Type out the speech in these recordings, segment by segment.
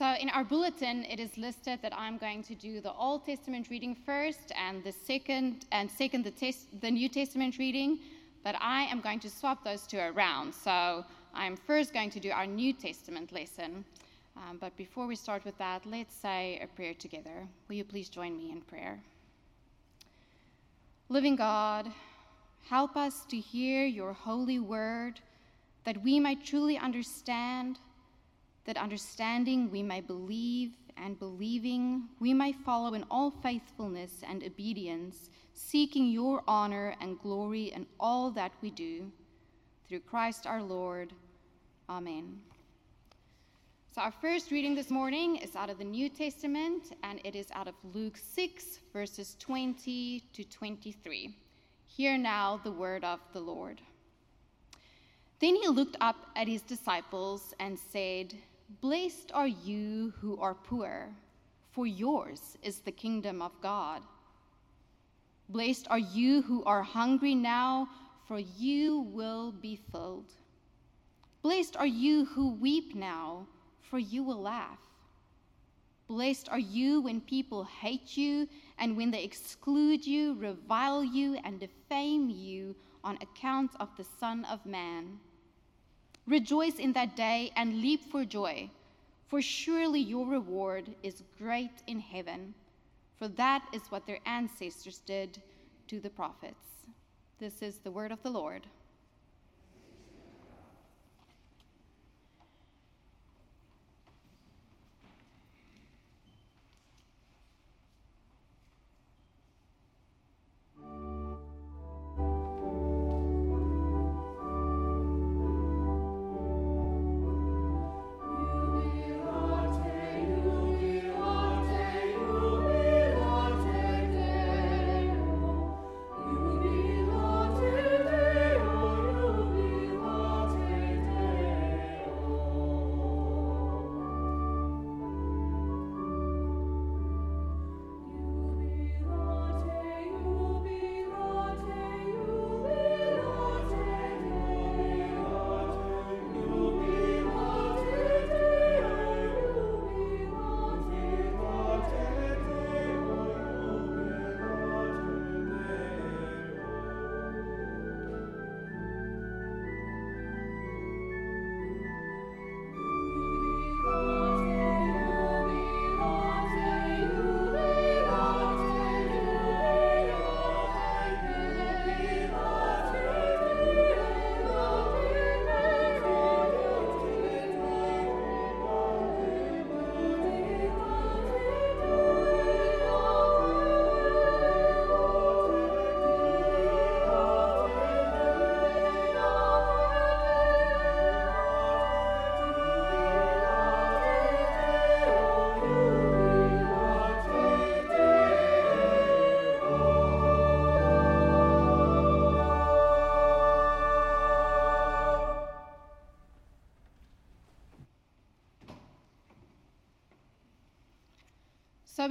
So, in our bulletin, it is listed that I'm going to do the Old Testament reading first, and the second, and second the, tes- the New Testament reading. But I am going to swap those two around. So, I'm first going to do our New Testament lesson. Um, but before we start with that, let's say a prayer together. Will you please join me in prayer? Living God, help us to hear your holy word that we might truly understand, that understanding we may believe, and believing we may follow in all faithfulness and obedience, seeking your honor and glory in all that we do. Through Christ our Lord. Amen. So, our first reading this morning is out of the New Testament, and it is out of Luke 6, verses 20 to 23. Hear now the word of the Lord. Then he looked up at his disciples and said, Blessed are you who are poor, for yours is the kingdom of God. Blessed are you who are hungry now, for you will be filled. Blessed are you who weep now for you will laugh. Blessed are you when people hate you and when they exclude you, revile you, and defame you on account of the Son of Man. Rejoice in that day and leap for joy, for surely your reward is great in heaven, for that is what their ancestors did to the prophets. This is the word of the Lord.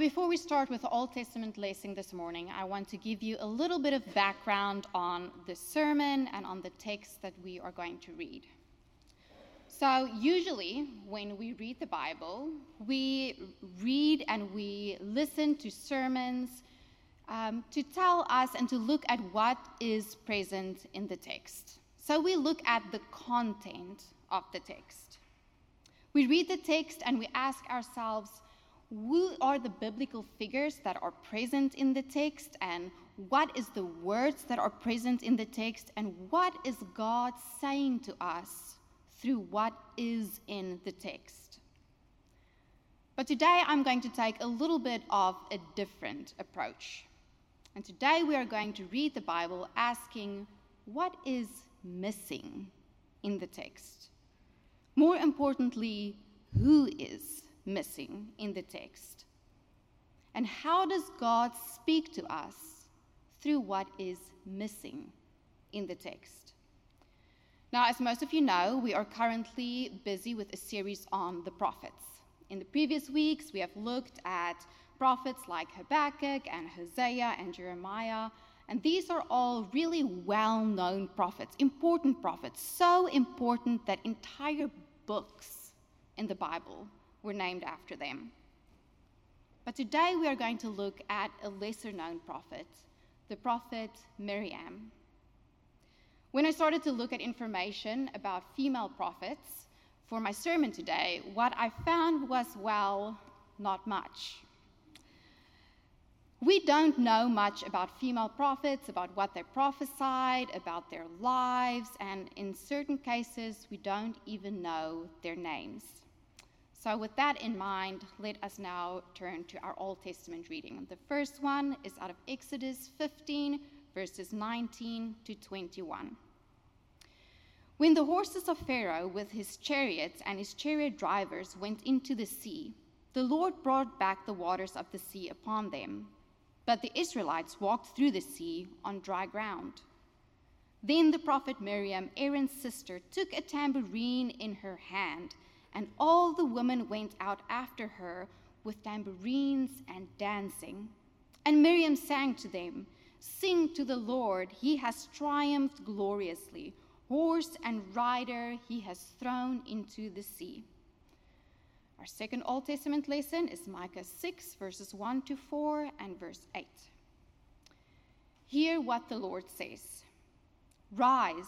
So, before we start with Old Testament lesson this morning, I want to give you a little bit of background on the sermon and on the text that we are going to read. So, usually when we read the Bible, we read and we listen to sermons um, to tell us and to look at what is present in the text. So, we look at the content of the text. We read the text and we ask ourselves, who are the biblical figures that are present in the text and what is the words that are present in the text and what is God saying to us through what is in the text. But today I'm going to take a little bit of a different approach. And today we are going to read the Bible asking what is missing in the text. More importantly, who is missing in the text? And how does God speak to us through what is missing in the text? Now, as most of you know, we are currently busy with a series on the prophets. In the previous weeks, we have looked at prophets like Habakkuk and Hosea and Jeremiah, and these are all really well known prophets, important prophets, so important that entire books in the Bible were named after them. But today we are going to look at a lesser known prophet, the prophet Miriam. When I started to look at information about female prophets for my sermon today, what I found was, well, not much. We don't know much about female prophets, about what they prophesied, about their lives, and in certain cases, we don't even know their names. So, with that in mind, let us now turn to our Old Testament reading. The first one is out of Exodus 15, verses 19 to 21. When the horses of Pharaoh with his chariots and his chariot drivers went into the sea, the Lord brought back the waters of the sea upon them but the Israelites walked through the sea on dry ground. Then the prophet Miriam, Aaron's sister, took a tambourine in her hand, and all the women went out after her with tambourines and dancing. And Miriam sang to them, Sing to the Lord, he has triumphed gloriously. Horse and rider he has thrown into the sea. Our second Old Testament lesson is Micah 6, verses 1 to 4 and verse 8. Hear what the Lord says Rise,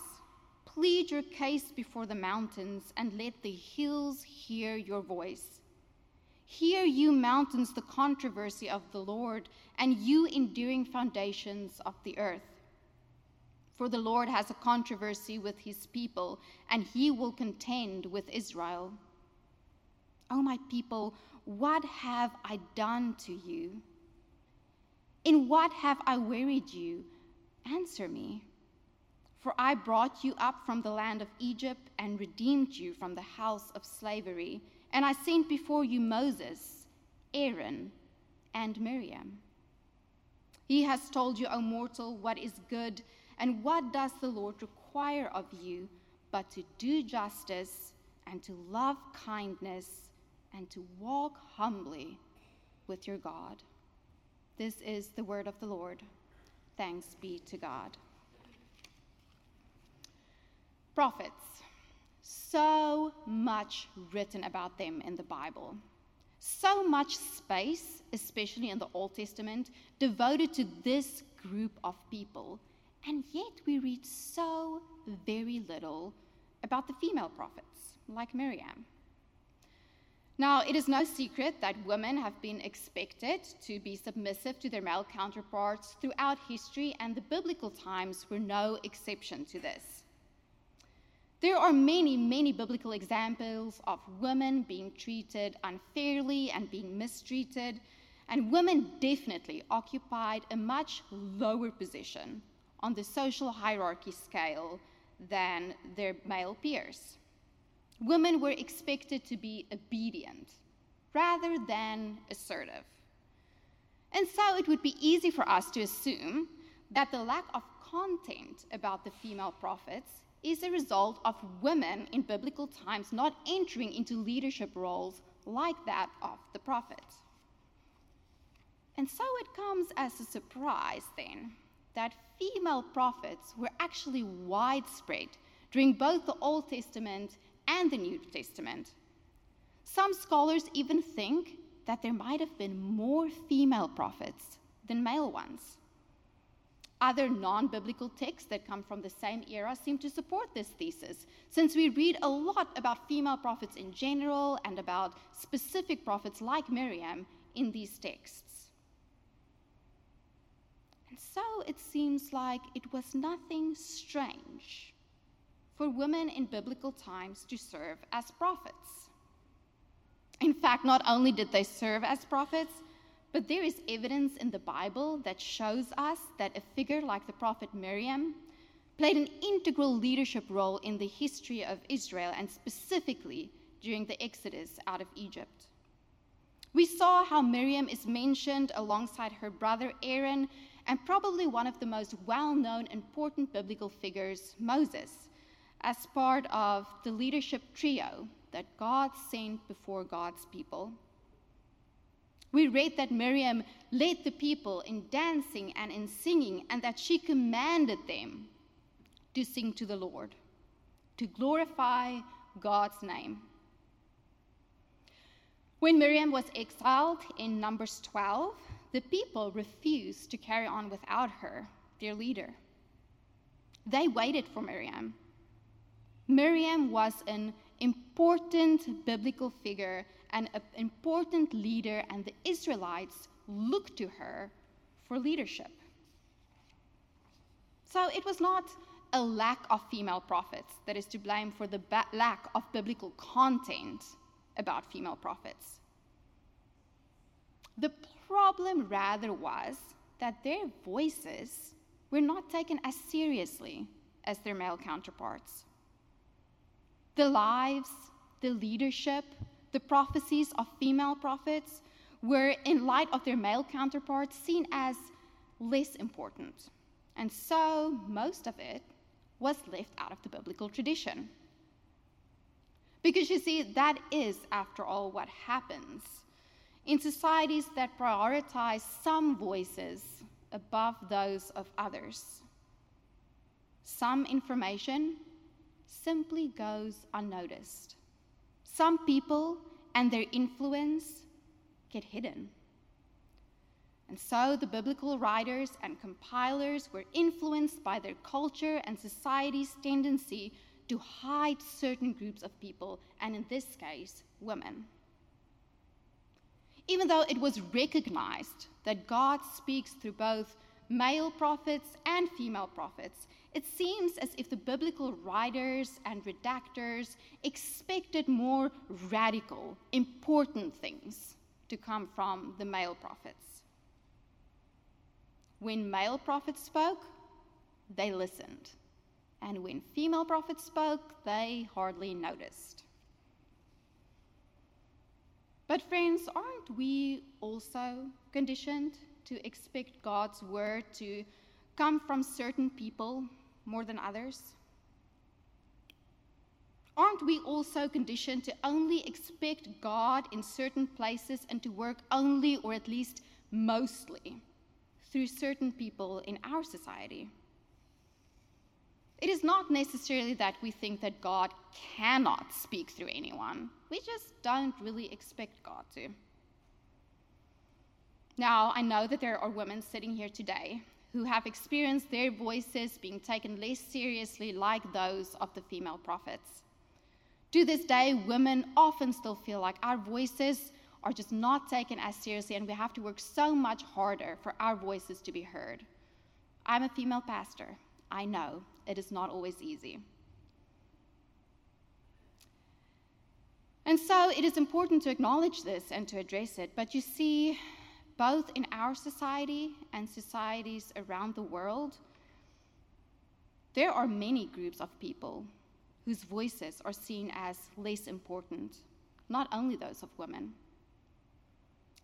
plead your case before the mountains, and let the hills hear your voice. Hear, you mountains, the controversy of the Lord, and you enduring foundations of the earth. For the Lord has a controversy with his people, and he will contend with Israel. Oh, my people, what have I done to you? In what have I wearied you? Answer me. For I brought you up from the land of Egypt and redeemed you from the house of slavery. And I sent before you Moses, Aaron, and Miriam. He has told you, O mortal, what is good, and what does the Lord require of you but to do justice and to love kindness and to walk humbly with your God. This is the word of the Lord. Thanks be to God. Prophets. So much written about them in the Bible. So much space, especially in the Old Testament, devoted to this group of people. And yet we read so very little about the female prophets, like Miriam. Now, it is no secret that women have been expected to be submissive to their male counterparts throughout history, and the biblical times were no exception to this. There are many, many biblical examples of women being treated unfairly and being mistreated, and women definitely occupied a much lower position on the social hierarchy scale than their male peers women were expected to be obedient rather than assertive. And so it would be easy for us to assume that the lack of content about the female prophets is a result of women in biblical times not entering into leadership roles like that of the prophets. And so it comes as a surprise then that female prophets were actually widespread during both the Old Testament and the New Testament. Some scholars even think that there might have been more female prophets than male ones. Other non biblical texts that come from the same era seem to support this thesis, since we read a lot about female prophets in general and about specific prophets like Miriam in these texts. And so it seems like it was nothing strange for women in biblical times to serve as prophets. In fact, not only did they serve as prophets, but there is evidence in the Bible that shows us that a figure like the prophet Miriam played an integral leadership role in the history of Israel and specifically during the Exodus out of Egypt. We saw how Miriam is mentioned alongside her brother Aaron and probably one of the most well known important biblical figures, Moses, as part of the leadership trio that God sent before God's people. We read that Miriam led the people in dancing and in singing, and that she commanded them to sing to the Lord, to glorify God's name. When Miriam was exiled in Numbers 12, the people refused to carry on without her, their leader. They waited for Miriam. Miriam was an important biblical figure and an important leader, and the Israelites looked to her for leadership. So it was not a lack of female prophets that is to blame for the ba- lack of biblical content about female prophets. The problem rather was that their voices were not taken as seriously as their male counterparts. The lives, the leadership, the prophecies of female prophets were, in light of their male counterparts, seen as less important. And so most of it was left out of the biblical tradition. Because you see, that is, after all, what happens in societies that prioritize some voices above those of others. Some information simply goes unnoticed. Some people and their influence get hidden. And so the biblical writers and compilers were influenced by their culture and society's tendency to hide certain groups of people, and in this case, women. Even though it was recognized that God speaks through both male prophets and female prophets, it seems as if the biblical writers and redactors expected more radical, important things to come from the male prophets. When male prophets spoke, they listened. And when female prophets spoke, they hardly noticed. But, friends, aren't we also conditioned to expect God's word to come from certain people more than others? Aren't we also conditioned to only expect God in certain places and to work only or at least mostly through certain people in our society? It is not necessarily that we think that God cannot speak through anyone. We just don't really expect God to. Now, I know that there are women sitting here today who have experienced their voices being taken less seriously, like those of the female prophets. To this day, women often still feel like our voices are just not taken as seriously, and we have to work so much harder for our voices to be heard. I'm a female pastor. I know it is not always easy. And so it is important to acknowledge this and to address it. But you see, both in our society and societies around the world, there are many groups of people whose voices are seen as less important, not only those of women.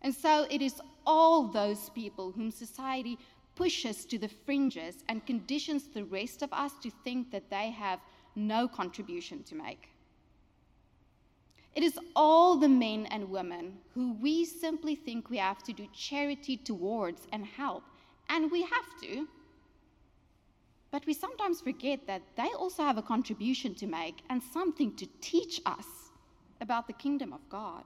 And so it is all those people whom society pushes to the fringes and conditions the rest of us to think that they have no contribution to make. It is all the men and women who we simply think we have to do charity towards and help, and we have to. But we sometimes forget that they also have a contribution to make and something to teach us about the kingdom of God.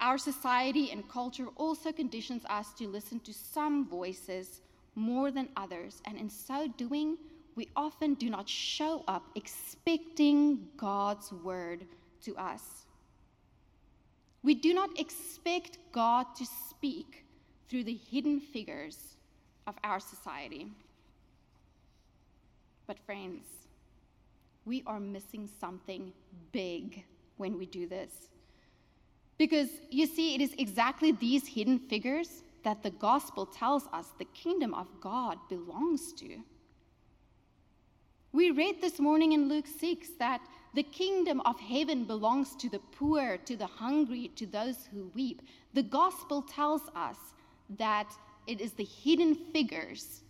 Our society and culture also conditions us to listen to some voices more than others, and in so doing, we often do not show up expecting God's word to us. We do not expect God to speak through the hidden figures of our society. But, friends, we are missing something big when we do this. Because you see, it is exactly these hidden figures that the gospel tells us the kingdom of God belongs to. We read this morning in Luke 6 that the kingdom of heaven belongs to the poor, to the hungry, to those who weep. The gospel tells us that it is the hidden figures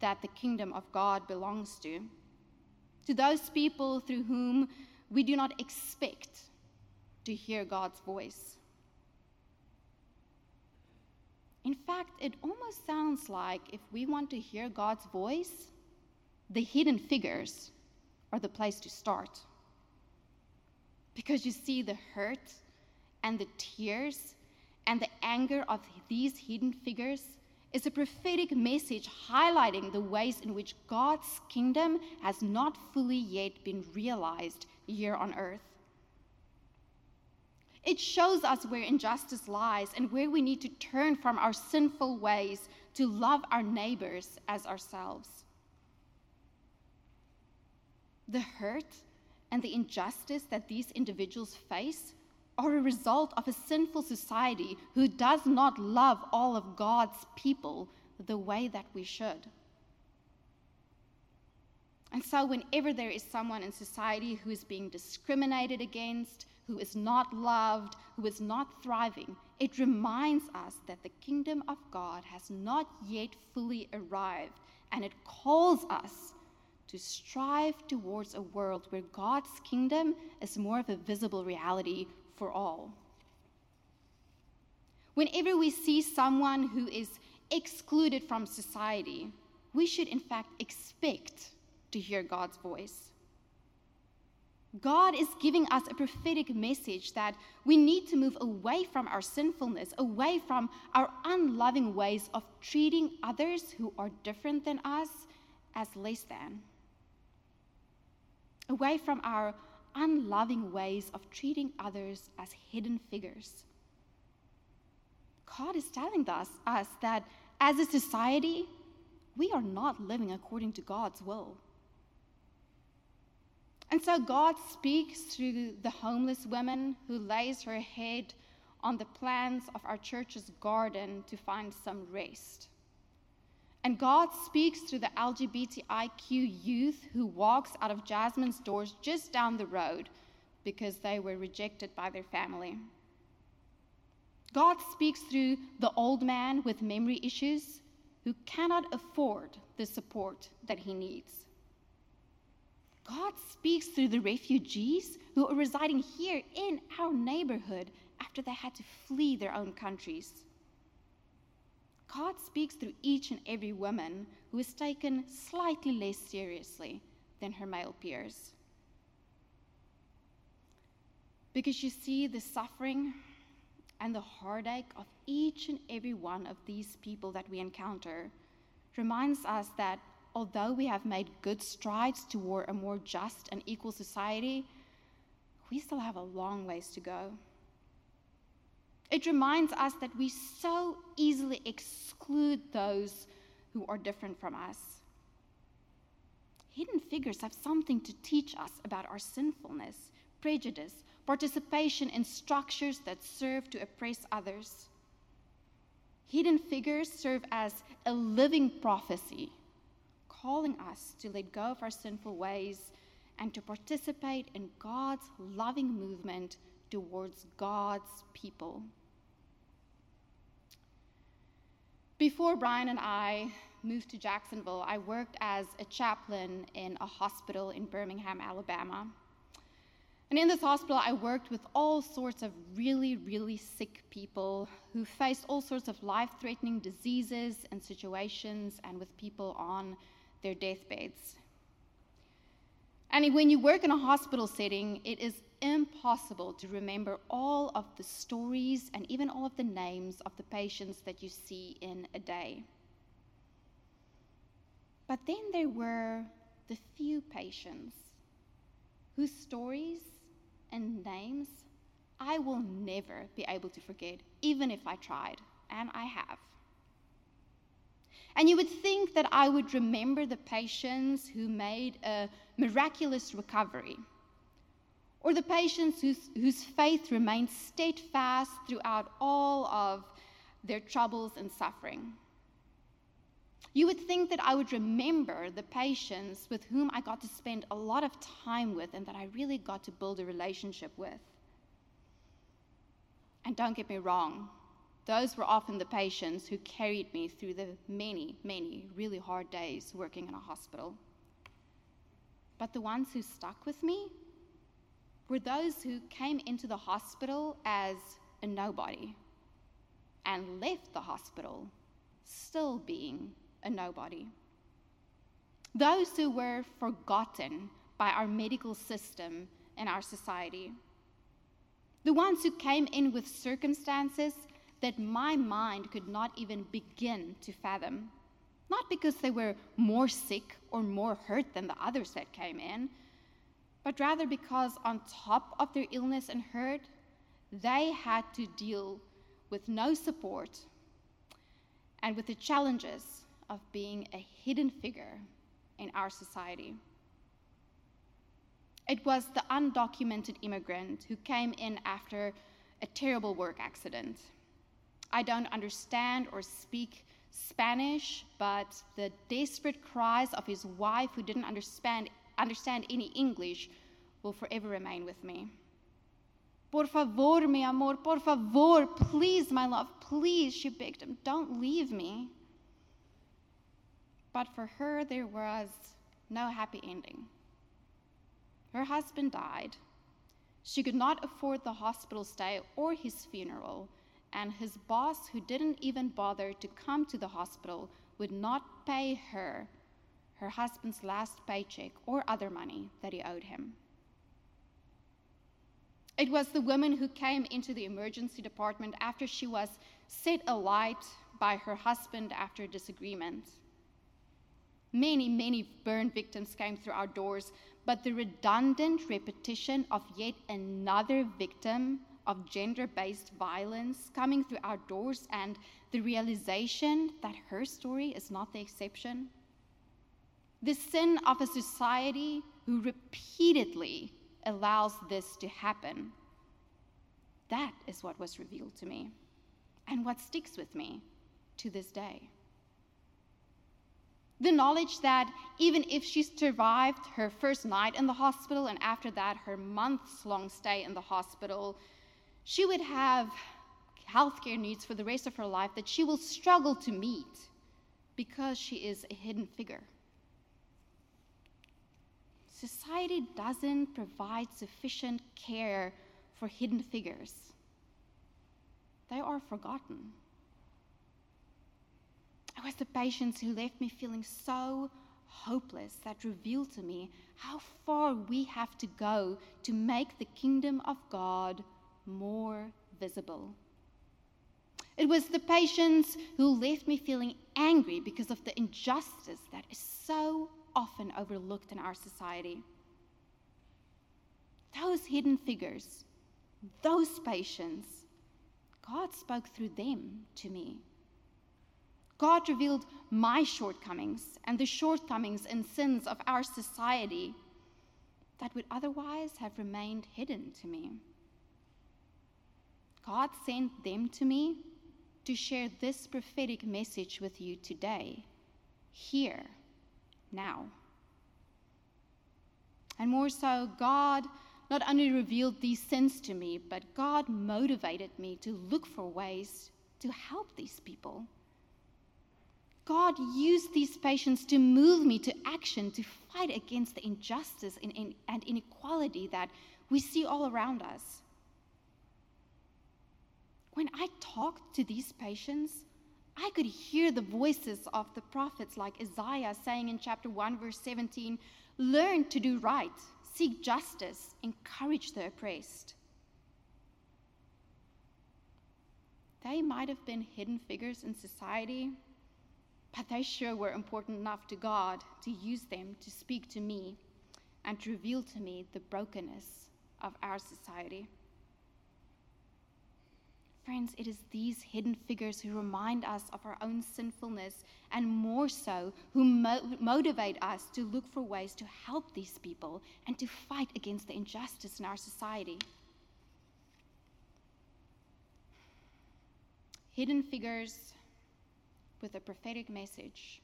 that the kingdom of God belongs to, to those people through whom we do not expect to hear God's voice. In fact, it almost sounds like if we want to hear God's voice, the hidden figures are the place to start. Because you see, the hurt and the tears and the anger of these hidden figures is a prophetic message highlighting the ways in which God's kingdom has not fully yet been realized here on earth. It shows us where injustice lies and where we need to turn from our sinful ways to love our neighbors as ourselves. The hurt and the injustice that these individuals face are a result of a sinful society who does not love all of God's people the way that we should. And so, whenever there is someone in society who is being discriminated against, who is not loved, who is not thriving, it reminds us that the kingdom of God has not yet fully arrived, and it calls us to strive towards a world where God's kingdom is more of a visible reality for all. Whenever we see someone who is excluded from society, we should in fact expect to hear God's voice. God is giving us a prophetic message that we need to move away from our sinfulness, away from our unloving ways of treating others who are different than us as less than, away from our unloving ways of treating others as hidden figures. God is telling us, us that as a society, we are not living according to God's will. And so God speaks through the homeless woman who lays her head on the plants of our church's garden to find some rest. And God speaks through the LGBTIQ youth who walks out of Jasmine's doors just down the road because they were rejected by their family. God speaks through the old man with memory issues who cannot afford the support that he needs. God speaks through the refugees who are residing here in our neighborhood after they had to flee their own countries. God speaks through each and every woman who is taken slightly less seriously than her male peers. Because you see the suffering and the heartache of each and every one of these people that we encounter reminds us that although we have made good strides toward a more just and equal society, we still have a long ways to go. It reminds us that we so easily exclude those who are different from us. Hidden figures have something to teach us about our sinfulness, prejudice, participation in structures that serve to oppress others. Hidden figures serve as a living prophecy, calling us to let go of our sinful ways and to participate in God's loving movement towards God's people. Before Brian and I moved to Jacksonville, I worked as a chaplain in a hospital in Birmingham, Alabama. And in this hospital, I worked with all sorts of really, really sick people who faced all sorts of life threatening diseases and situations, and with people on their deathbeds. And when you work in a hospital setting, it is impossible to remember all of the stories and even all of the names of the patients that you see in a day. But then there were the few patients whose stories and names I will never be able to forget, even if I tried, and I have. And you would think that I would remember the patients who made a miraculous recovery or the patients whose, whose faith remained steadfast throughout all of their troubles and suffering. You would think that I would remember the patients with whom I got to spend a lot of time with and that I really got to build a relationship with. And don't get me wrong, those were often the patients who carried me through the many, many really hard days working in a hospital. But the ones who stuck with me were those who came into the hospital as a nobody and left the hospital still being a nobody. Those who were forgotten by our medical system and our society. The ones who came in with circumstances that my mind could not even begin to fathom. Not because they were more sick or more hurt than the others that came in, but rather because, on top of their illness and hurt, they had to deal with no support and with the challenges of being a hidden figure in our society. It was the undocumented immigrant who came in after a terrible work accident. I don't understand or speak Spanish, but the desperate cries of his wife, who didn't understand, understand any English, will forever remain with me. Por favor, mi amor, por favor, please, my love, please, she begged him, don't leave me. But for her, there was no happy ending. Her husband died. She could not afford the hospital stay or his funeral, and his boss, who didn't even bother to come to the hospital, would not pay her her husband's last paycheck or other money that he owed him. It was the woman who came into the emergency department after she was set alight by her husband after a disagreement. Many, many burn victims came through our doors, but the redundant repetition of yet another victim of gender based violence coming through our doors and the realization that her story is not the exception. The sin of a society who repeatedly allows this to happen. That is what was revealed to me and what sticks with me to this day. The knowledge that even if she survived her first night in the hospital and after that her months long stay in the hospital, she would have healthcare needs for the rest of her life that she will struggle to meet because she is a hidden figure. Society doesn't provide sufficient care for hidden figures, they are forgotten. It was the patients who left me feeling so hopeless that revealed to me how far we have to go to make the kingdom of God more visible. It was the patients who left me feeling angry because of the injustice that is so often overlooked in our society. Those hidden figures, those patients, God spoke through them to me. God revealed my shortcomings and the shortcomings and sins of our society that would otherwise have remained hidden to me. God sent them to me to share this prophetic message with you today, here, now. And more so, God not only revealed these sins to me, but God motivated me to look for ways to help these people. God used these patients to move me to action to fight against the injustice and inequality that we see all around us. When I talked to these patients, I could hear the voices of the prophets like Isaiah saying in chapter 1, verse 17 Learn to do right, seek justice, encourage the oppressed. They might have been hidden figures in society, but they sure were important enough to God to use them to speak to me and to reveal to me the brokenness of our society. Friends, it is these hidden figures who remind us of our own sinfulness and more so, who mo- motivate us to look for ways to help these people and to fight against the injustice in our society. Hidden figures with a prophetic message.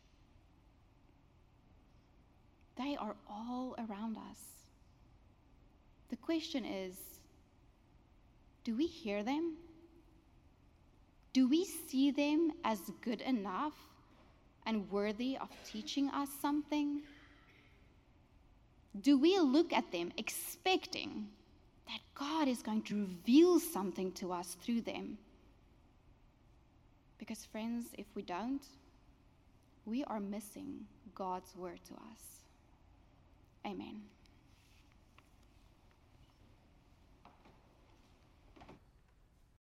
They are all around us. The question is do we hear them? Do we see them as good enough and worthy of teaching us something? Do we look at them expecting that God is going to reveal something to us through them? Because, friends, if we don't, we are missing God's word to us.